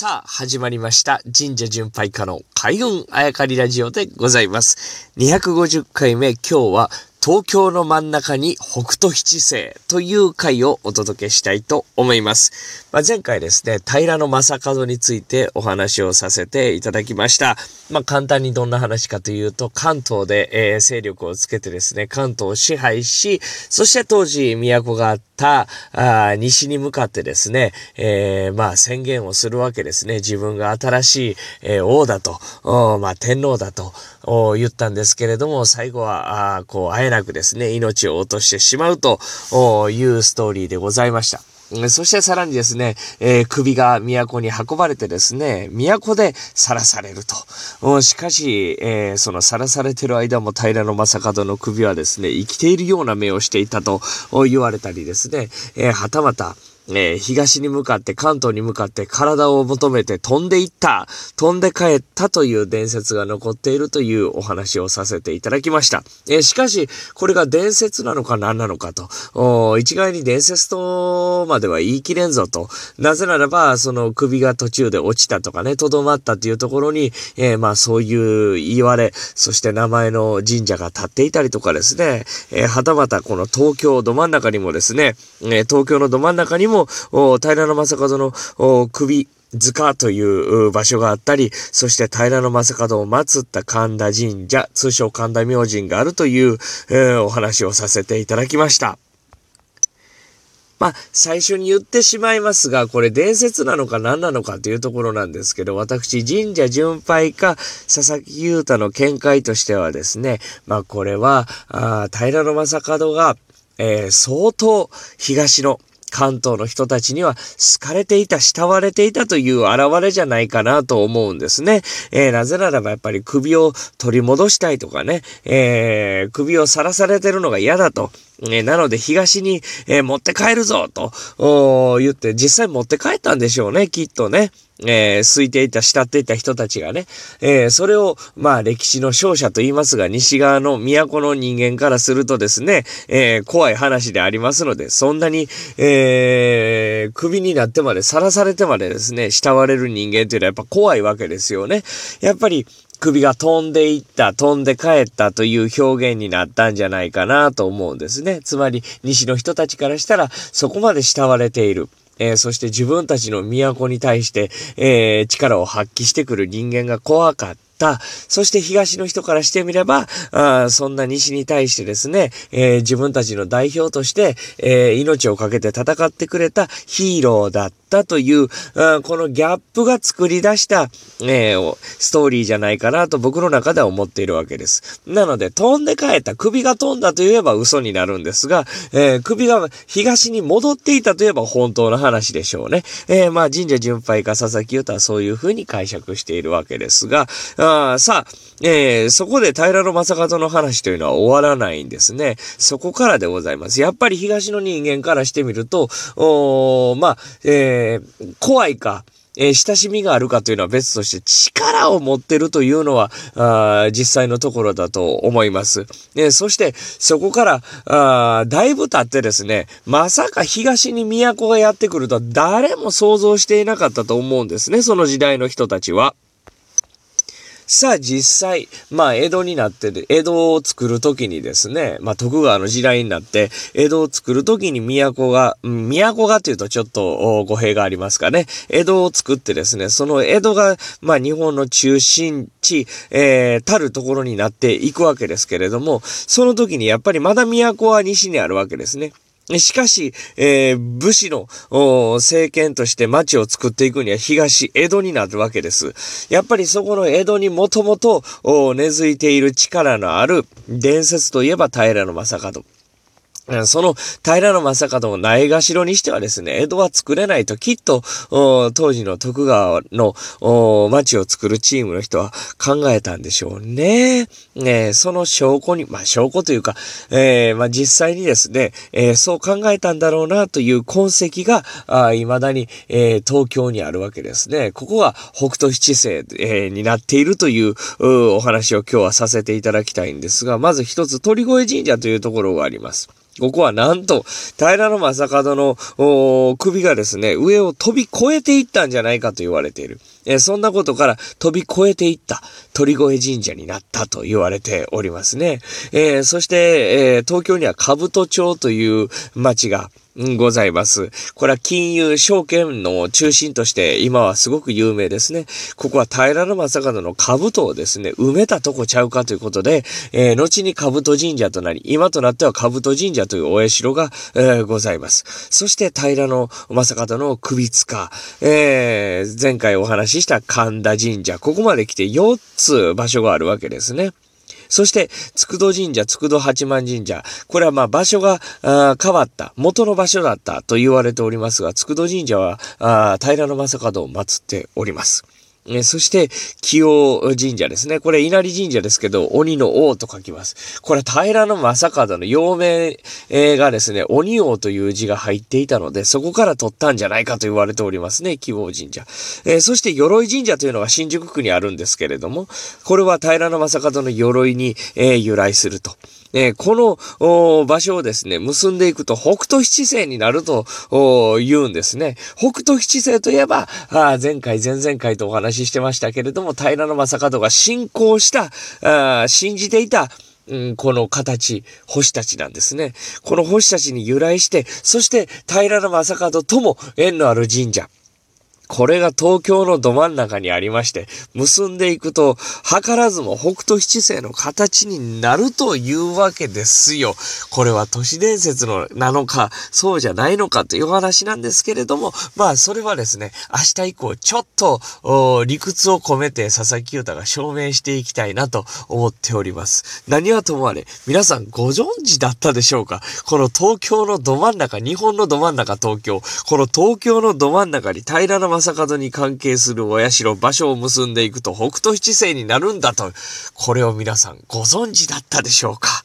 さあ、始まりました。神社巡拝家の開運あやかりラジオでございます。250回目、今日は東京の真ん中に北斗七星という回をお届けしたいと思います。まあ、前回ですね、平野正門についてお話をさせていただきました。まあ、簡単にどんな話かというと、関東で、えー、勢力をつけてですね、関東を支配し、そして当時都があったあ西に向かってですね、えー、まあ宣言をするわけですね。自分が新しい、えー、王だと、まあ天皇だと言ったんですけれども、最後は、あこう、あえなくですね、命を落としてしまうというストーリーでございました。そしてさらにですね、えー、首が都に運ばれてですね、都で晒されると。しかし、えー、そのさらされてる間も平将門の首はですね、生きているような目をしていたと言われたりですね、えー、はたまた、えー、東に向かって関東に向かって体を求めて飛んでいった、飛んで帰ったという伝説が残っているというお話をさせていただきました。えー、しかし、これが伝説なのか何なのかと、一概に伝説とまでは言い切れんぞと。なぜならば、その首が途中で落ちたとかね、とどまったというところに、えー、まあそういう言われ、そして名前の神社が立っていたりとかですね、えはたまたこの東京ど真ん中にもですね、え東京のど真ん中にもも、平野正門の首、塚という場所があったり、そして平野正門を祀った神田神社、通称神田明神があるという、えー、お話をさせていただきました。まあ、最初に言ってしまいますが、これ伝説なのか何なのかというところなんですけど、私、神社巡拝か、佐々木優太の見解としてはですね、まあ、これは、あ平野正門が、えー、相当東の関東の人たちには好かれていた、慕われていたという現れじゃないかなと思うんですね。えー、なぜならばやっぱり首を取り戻したいとかね、えー、首をさらされてるのが嫌だと。えー、なので東に、えー、持って帰るぞと言って実際持って帰ったんでしょうね、きっとね。えー、空いていた、慕っていた人たちがね、えー、それを、まあ、歴史の勝者と言いますが、西側の都の人間からするとですね、えー、怖い話でありますので、そんなに、えー、首になってまで、さらされてまでですね、慕われる人間っていうのはやっぱ怖いわけですよね。やっぱり、首が飛んでいった、飛んで帰ったという表現になったんじゃないかなと思うんですね。つまり、西の人たちからしたら、そこまで慕われている。えー、そして自分たちの都に対して、えー、力を発揮してくる人間が怖かった。そして東の人からしてみれば、あそんな西に対してですね、えー、自分たちの代表として、えー、命を懸けて戦ってくれたヒーローだった。という、このギャップが作り出した、えー、ストーリーじゃないかなと僕の中では思っているわけです。なので、飛んで帰った、首が飛んだといえば嘘になるんですが、えー、首が東に戻っていたといえば本当の話でしょうね。えー、まあ、神社巡拝か佐々木優太はそういうふうに解釈しているわけですが、あさあ、えー、そこで平野正門の話というのは終わらないんですね。そこからでございます。やっぱり東の人間からしてみると、おまあ、えー、怖いか、え、親しみがあるかというのは別として力を持ってるというのは、あ実際のところだと思います。えそして、そこから、あだいぶ経ってですね、まさか東に都がやってくるとは誰も想像していなかったと思うんですね、その時代の人たちは。さあ実際、まあ江戸になってる、江戸を作るときにですね、まあ徳川の時代になって、江戸を作るときに都が、都がというとちょっと語弊がありますかね。江戸を作ってですね、その江戸が、まあ日本の中心地、えー、たるところになっていくわけですけれども、その時にやっぱりまだ都は西にあるわけですね。しかし、えー、武士の政権として町を作っていくには東、江戸になるわけです。やっぱりそこの江戸にもともと根付いている力のある伝説といえば平野正門。その平野正門をないがしろにしてはですね、江戸は作れないときっと、当時の徳川の町を作るチームの人は考えたんでしょうね。ねその証拠に、まあ証拠というか、えー、まあ実際にですね、えー、そう考えたんだろうなという痕跡が、あ未だに、えー、東京にあるわけですね。ここが北斗七星、えー、になっているというお話を今日はさせていただきたいんですが、まず一つ鳥越神社というところがあります。ここはなんと、平野正門の首がですね、上を飛び越えていったんじゃないかと言われている。え、そんなことから飛び越えていった鳥越神社になったと言われておりますね。え、そして、え、東京には兜町という町が、ございます。これは金融、証券の中心として今はすごく有名ですね。ここは平野正門の兜をですね、埋めたとこちゃうかということで、えー、後に兜神社となり、今となっては兜神社というお社が、えー、ございます。そして平野正門の首塚、えー、前回お話しした神田神社、ここまで来て4つ場所があるわけですね。そして、つくど神社、つくど八幡神社。これはまあ場所が変わった、元の場所だったと言われておりますが、つくど神社は平野正門を祀っております。えそして、清神社ですね。これ、稲荷神社ですけど、鬼の王と書きます。これ、平野正門の陽明がですね、鬼王という字が入っていたので、そこから取ったんじゃないかと言われておりますね、清神社。えそして、鎧神社というのが新宿区にあるんですけれども、これは平野正門の鎧に、え由来すると。えー、この場所をですね、結んでいくと北斗七星になると言うんですね。北斗七星といえば、あ前回、前々回とお話ししてましたけれども、平野正門が信仰した、あ信じていた、うん、この形、星たちなんですね。この星たちに由来して、そして平野正門とも縁のある神社。これが東京のど真ん中にありまして、結んでいくと、図らずも北斗七星の形になるというわけですよ。これは都市伝説のなのか、そうじゃないのかという話なんですけれども、まあ、それはですね、明日以降、ちょっと、理屈を込めて佐々木優太が証明していきたいなと思っております。何はともあれ、皆さんご存知だったでしょうか？この東京のど真ん中、日本のど真ん中東京、この東京のど真ん中に平らな正和に関係するお社、場所を結んでいくと北斗七星になるんだと、これを皆さんご存知だったでしょうか？